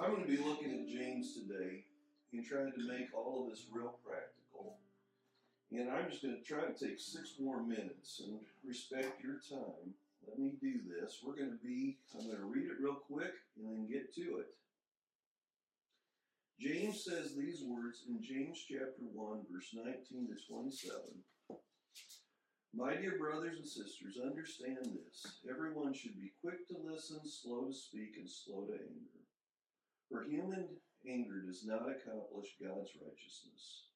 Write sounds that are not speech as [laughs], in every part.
I'm going to be looking at James today and trying to make all of this real practical. And I'm just going to try to take six more minutes and respect your time. Let me do this. We're going to be, I'm going to read it real quick and then get to it. James says these words in James chapter 1, verse 19 to 27. My dear brothers and sisters, understand this. Everyone should be quick to listen, slow to speak, and slow to anger. For human anger does not accomplish God's righteousness.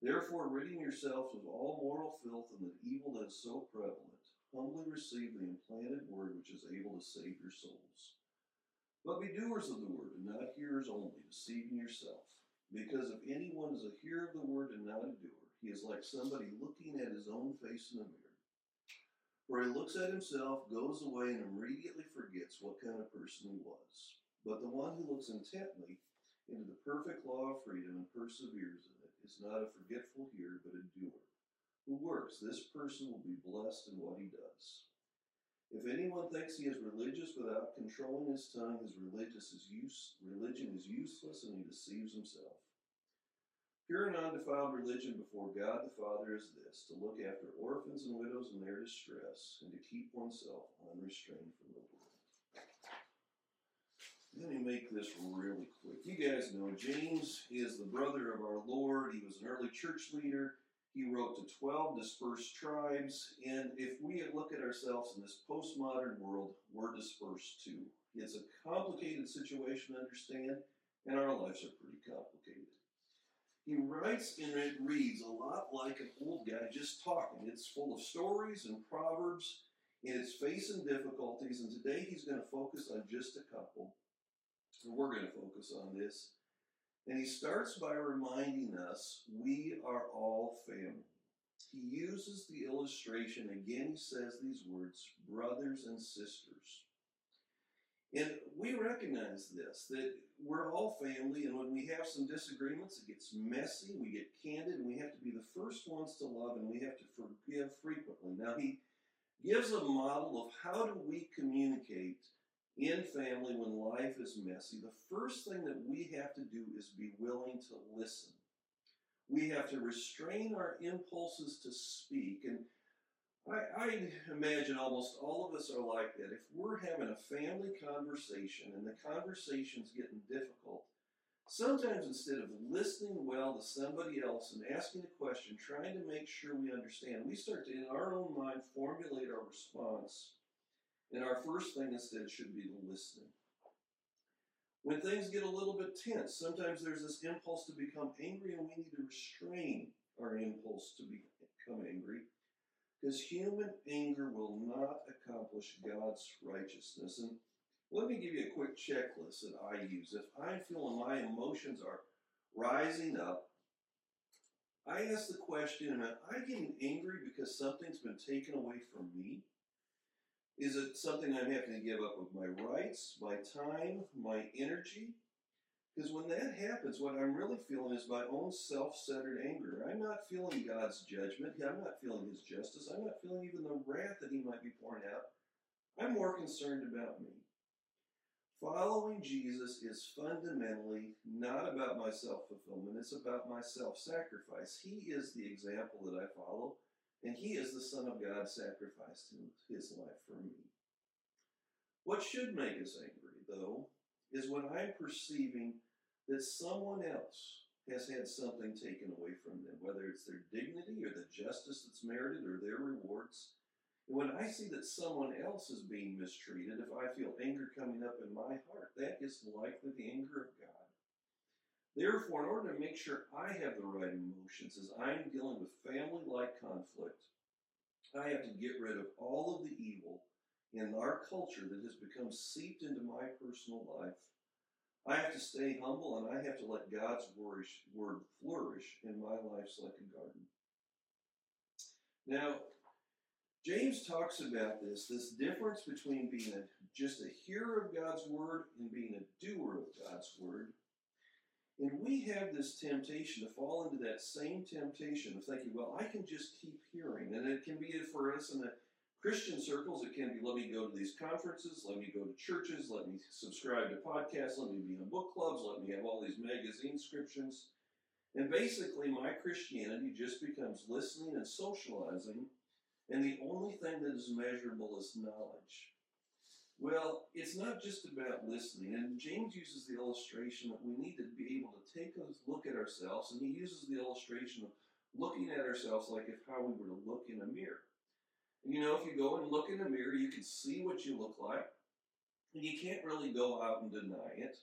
Therefore, ridding yourselves of all moral filth and the evil that is so prevalent, humbly receive the implanted word which is able to save your souls. But be doers of the word, and not hearers only, deceiving yourself. Because if anyone is a hearer of the word and not a doer, he is like somebody looking at his own face in a mirror. For he looks at himself, goes away, and immediately forgets what kind of person he was. But the one who looks intently into the perfect law of freedom and perseveres in it is not a forgetful hearer, but a doer. Who works, this person will be blessed in what he does. If anyone thinks he is religious without controlling his tongue, his religious is use, religion is useless and he deceives himself. Pure and undefiled religion before God the Father is this to look after orphans and widows in their distress and to keep oneself unrestrained from the world. Let me make this really quick. You guys know James is the brother of our Lord. He was an early church leader. He wrote to 12 dispersed tribes. And if we look at ourselves in this postmodern world, we're dispersed too. It's a complicated situation to understand, and our lives are pretty complicated. He writes and it reads a lot like an old guy just talking. It's full of stories and proverbs, and it's facing difficulties. And today he's going to focus on just a couple. And we're going to focus on this. And he starts by reminding us we are all family. He uses the illustration, again, he says these words brothers and sisters. And we recognize this that we're all family, and when we have some disagreements, it gets messy, we get candid, and we have to be the first ones to love, and we have to forgive frequently. Now, he gives a model of how do we communicate in family when life is messy, the first thing that we have to do is be willing to listen. We have to restrain our impulses to speak. And I, I, imagine almost all of us are like that. If we're having a family conversation and the conversation's getting difficult, sometimes instead of listening well to somebody else and asking a question, trying to make sure we understand, we start to, in our own mind, formulate our response and our first thing instead should be the listening. When things get a little bit tense, sometimes there's this impulse to become angry, and we need to restrain our impulse to become angry. Because human anger will not accomplish God's righteousness. And let me give you a quick checklist that I use. If I'm feeling my emotions are rising up, I ask the question Am I getting angry because something's been taken away from me? Is it something I'm having to give up of my rights, my time, my energy? Because when that happens, what I'm really feeling is my own self centered anger. I'm not feeling God's judgment. I'm not feeling His justice. I'm not feeling even the wrath that He might be pouring out. I'm more concerned about me. Following Jesus is fundamentally not about my self fulfillment, it's about my self sacrifice. He is the example that I follow. And he is the Son of God sacrificed his life. What should make us angry, though, is when I'm perceiving that someone else has had something taken away from them, whether it's their dignity or the justice that's merited or their rewards. And when I see that someone else is being mistreated, if I feel anger coming up in my heart, that is likely the anger of God. Therefore, in order to make sure I have the right emotions as I'm dealing with family like conflict, I have to get rid of all of the evil in our culture that has become seeped into my personal life. I have to stay humble and I have to let God's word flourish in my life like a garden. Now, James talks about this this difference between being a, just a hearer of God's word and being a doer of God's word. And we have this temptation to fall into that same temptation of thinking, well, I can just keep hearing. And it can be for us in a Christian circles, it can be let me go to these conferences, let me go to churches, let me subscribe to podcasts, let me be in book clubs, let me have all these magazine subscriptions. And basically, my Christianity just becomes listening and socializing, and the only thing that is measurable is knowledge. Well, it's not just about listening, and James uses the illustration that we need to be able to take a look at ourselves, and he uses the illustration of looking at ourselves like if how we were to look in a mirror. You know, if you go and look in the mirror, you can see what you look like. And you can't really go out and deny it.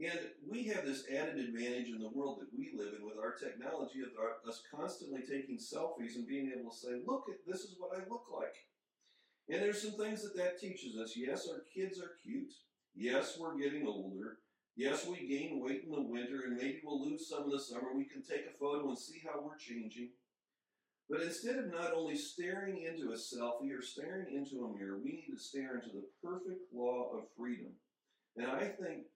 And we have this added advantage in the world that we live in with our technology of our, us constantly taking selfies and being able to say, look, this is what I look like. And there's some things that that teaches us. Yes, our kids are cute. Yes, we're getting older. Yes, we gain weight in the winter and maybe we'll lose some in the summer. We can take a photo and see how we're changing. But instead of not only staring into a selfie or staring into a mirror, we need to stare into the perfect law of freedom. And I think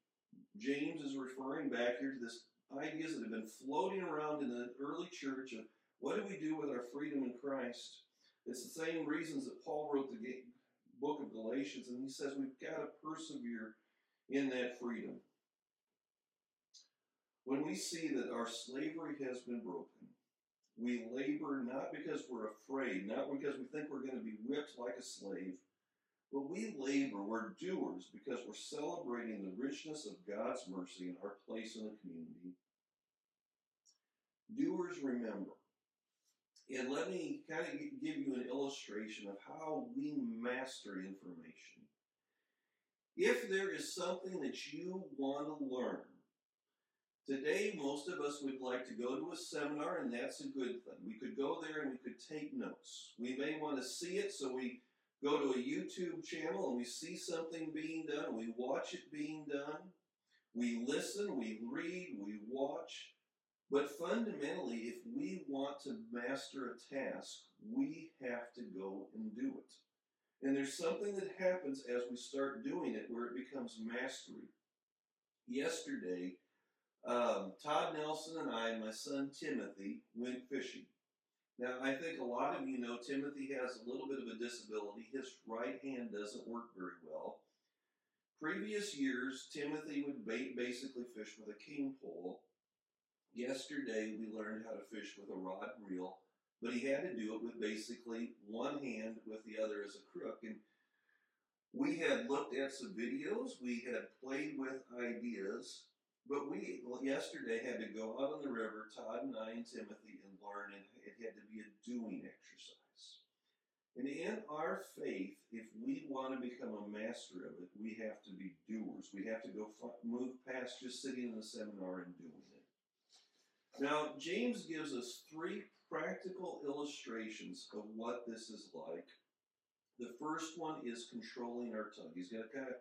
James is referring back here to this ideas that have been floating around in the early church of what do we do with our freedom in Christ? It's the same reasons that Paul wrote the book of Galatians, and he says we've got to persevere in that freedom. When we see that our slavery has been broken, we labor not because we're afraid, not because we think we're going to be whipped like a slave, but we labor, we're doers because we're celebrating the richness of God's mercy in our place in the community. Doers remember. And let me kind of give you an illustration of how we master information. If there is something that you want to learn, Today, most of us would like to go to a seminar, and that's a good thing. We could go there and we could take notes. We may want to see it, so we go to a YouTube channel and we see something being done. We watch it being done. We listen, we read, we watch. But fundamentally, if we want to master a task, we have to go and do it. And there's something that happens as we start doing it where it becomes mastery. Yesterday, um, Todd Nelson and I and my son Timothy went fishing. Now, I think a lot of you know Timothy has a little bit of a disability. His right hand doesn't work very well. Previous years, Timothy would basically fish with a cane pole. Yesterday, we learned how to fish with a rod and reel, but he had to do it with basically one hand with the other as a crook. And we had looked at some videos, we had played with ideas, but we yesterday had to go out on the river, Todd and I and Timothy, and learn, and it had to be a doing exercise. And in our faith, if we want to become a master of it, we have to be doers. We have to go move past just sitting in the seminar and doing it. Now, James gives us three practical illustrations of what this is like. The first one is controlling our tongue. He's going to kind of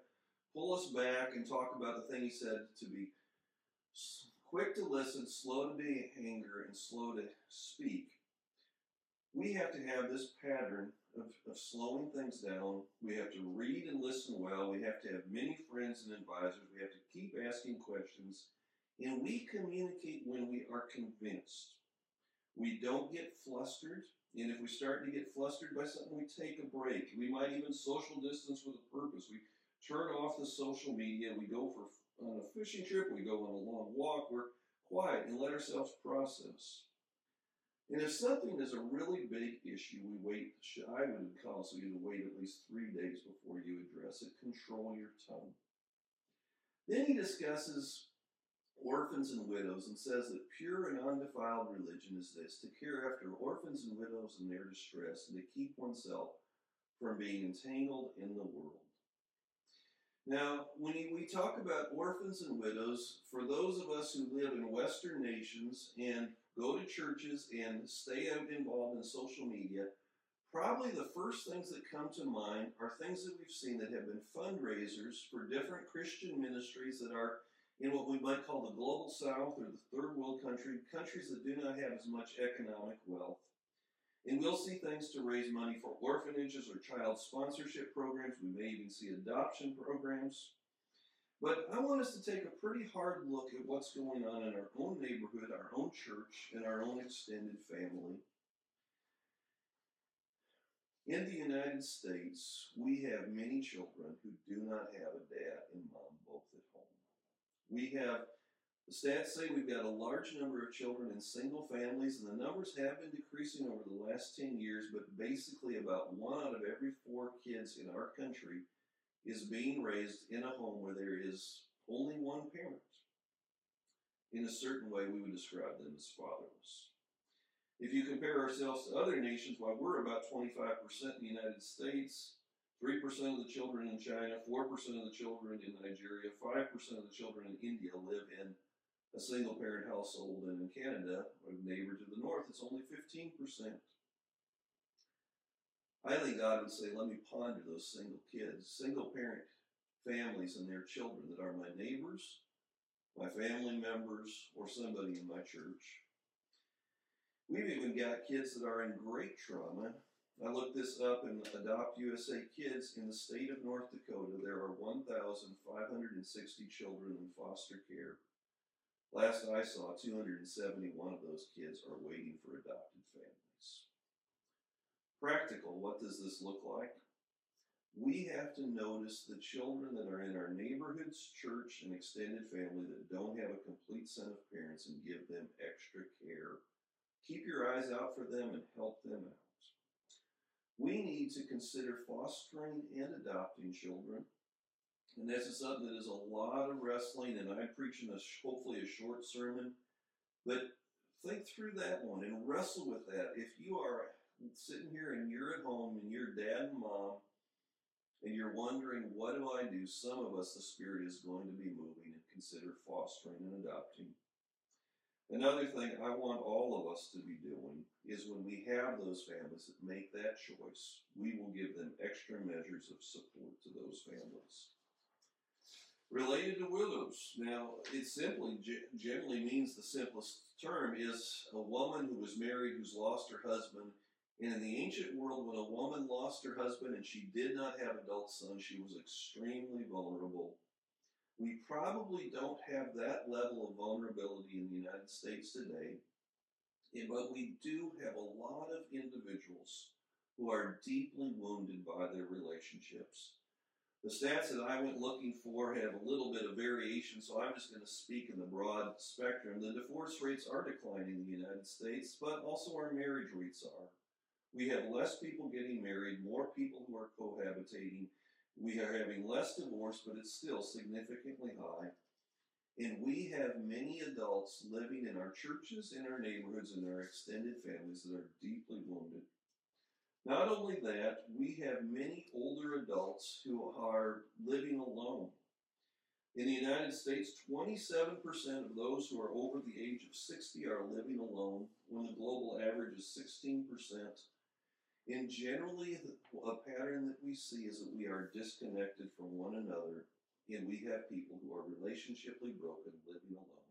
pull us back and talk about the thing he said to be quick to listen, slow to be anger, and slow to speak. We have to have this pattern of, of slowing things down. We have to read and listen well. We have to have many friends and advisors. We have to keep asking questions. And we communicate when we are convinced. We don't get flustered. And if we start to get flustered by something, we take a break. We might even social distance with a purpose. We turn off the social media. We go for on a fishing trip, we go on a long walk, we're quiet and let ourselves process. And if something is a really big issue, we wait, I would counsel you to wait at least three days before you address it. Control your tongue. Then he discusses orphans and widows and says that pure and undefiled religion is this to care after orphans and widows in their distress and to keep oneself from being entangled in the world. Now, when we talk about orphans and widows, for those of us who live in Western nations and go to churches and stay involved in social media, probably the first things that come to mind are things that we've seen that have been fundraisers for different Christian ministries that are in what we might call the global south or the third world country, countries that do not have as much economic wealth. And we'll see things to raise money for orphanages or child sponsorship programs. We may even see adoption programs. But I want us to take a pretty hard look at what's going on in our own neighborhood, our own church, and our own extended family. In the United States, we have many children who do not have a dad and mom both at home. We have, the stats say we've got a large number of children in single families, and the numbers have been decreasing over the last 10 years, but basically about one out of every four kids in our country is being raised in a home where there is only one parent. In a certain way, we would describe them as fatherless. If you compare ourselves to other nations, while we're about 25% in the United States, 3% of the children in China, 4% of the children in Nigeria, 5% of the children in India live in a single parent household, and in Canada, a neighbor to the north, it's only 15%. I think God would say, let me ponder those single kids, single parent families and their children that are my neighbors, my family members, or somebody in my church. We've even got kids that are in great trauma. I looked this up in Adopt USA Kids in the state of North Dakota. There are 1,560 children in foster care. Last I saw, 271 of those kids are waiting for adopted families. Practical, what does this look like? We have to notice the children that are in our neighborhoods, church, and extended family that don't have a complete set of parents and give them extra care Keep your eyes out for them and help them out. We need to consider fostering and adopting children. And this is something that is a lot of wrestling, and I'm preaching a, hopefully a short sermon. But think through that one and wrestle with that. If you are sitting here and you're at home and your dad and mom, and you're wondering, what do I do? Some of us, the Spirit is going to be moving and consider fostering and adopting. Another thing I want all of us to be doing is when we have those families that make that choice, we will give them extra measures of support to those families. Related to widows, now it simply generally means the simplest term is a woman who was married who's lost her husband. And in the ancient world, when a woman lost her husband and she did not have adult sons, she was extremely vulnerable we probably don't have that level of vulnerability in the United States today, but we do have a lot of individuals who are deeply wounded by their relationships. The stats that I went looking for have a little bit of variation, so I'm just going to speak in the broad spectrum. The divorce rates are declining in the United States, but also our marriage rates are. We have less people getting married, more people who are cohabitating, we are having less divorce, but it's still significantly high. And we have many adults living in our churches, in our neighborhoods, in our extended families that are deeply wounded. Not only that, we have many older adults who are living alone. In the United States, 27% of those who are over the age of 60 are living alone, when the global average is 16%. And generally, a pattern that we see is that we are disconnected from one another, and we have people who are relationshiply broken living alone.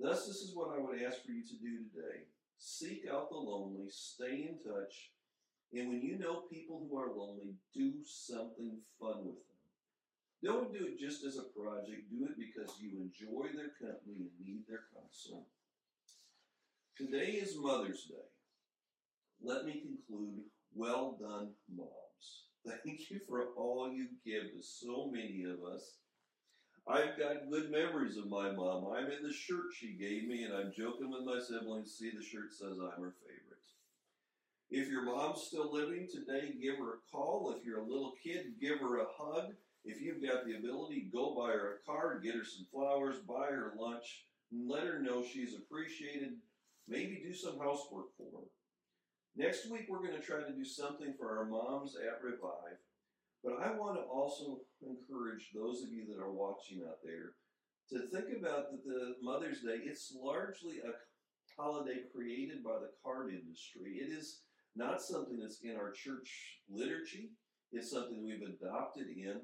Thus, this is what I would ask for you to do today seek out the lonely, stay in touch, and when you know people who are lonely, do something fun with them. Don't do it just as a project, do it because you enjoy their company and need their counsel. Today is Mother's Day let me conclude well done, moms. [laughs] Thank you for all you give to so many of us. I've got good memories of my mom. I'm in the shirt she gave me, and I'm joking with my siblings. See, the shirt says I'm her favorite. If your mom's still living today, give her a call. If you're a little kid, give her a hug. If you've got the ability, go buy her a card, get her some flowers, buy her lunch, and let her know she's appreciated. Maybe do some housework for her. Next week, we're going to try to do something for our moms at Revive. But I want to also encourage those of you that are watching out there to think about that the Mother's Day, it's largely a holiday created by the card industry. It is not something that's in our church liturgy. It's something we've adopted in.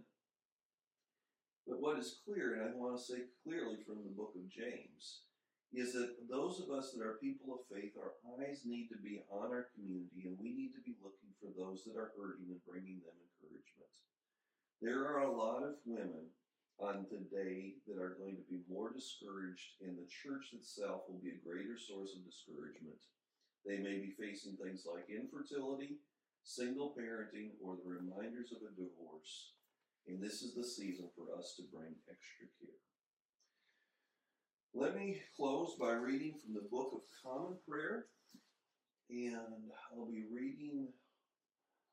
But what is clear, and I want to say clearly from the book of James, is that those of us that are people of faith, our eyes need to be on our community and we need to be looking for those that are hurting and bringing them encouragement. There are a lot of women on today that are going to be more discouraged, and the church itself will be a greater source of discouragement. They may be facing things like infertility, single parenting, or the reminders of a divorce. And this is the season for us to bring extra care. Let me close by reading from the Book of Common Prayer, and I'll be reading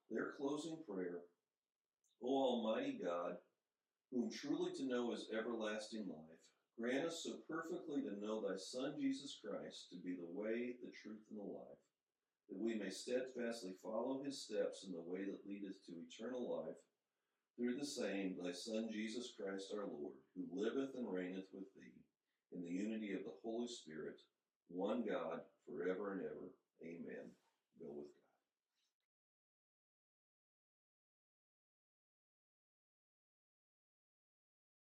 their closing prayer. O Almighty God, whom truly to know is everlasting life, grant us so perfectly to know thy Son Jesus Christ to be the way, the truth, and the life, that we may steadfastly follow his steps in the way that leadeth to eternal life, through the same thy Son Jesus Christ our Lord, who liveth and reigneth with thee in the unity of the Holy Spirit, one God, forever and ever. Amen. Go with God.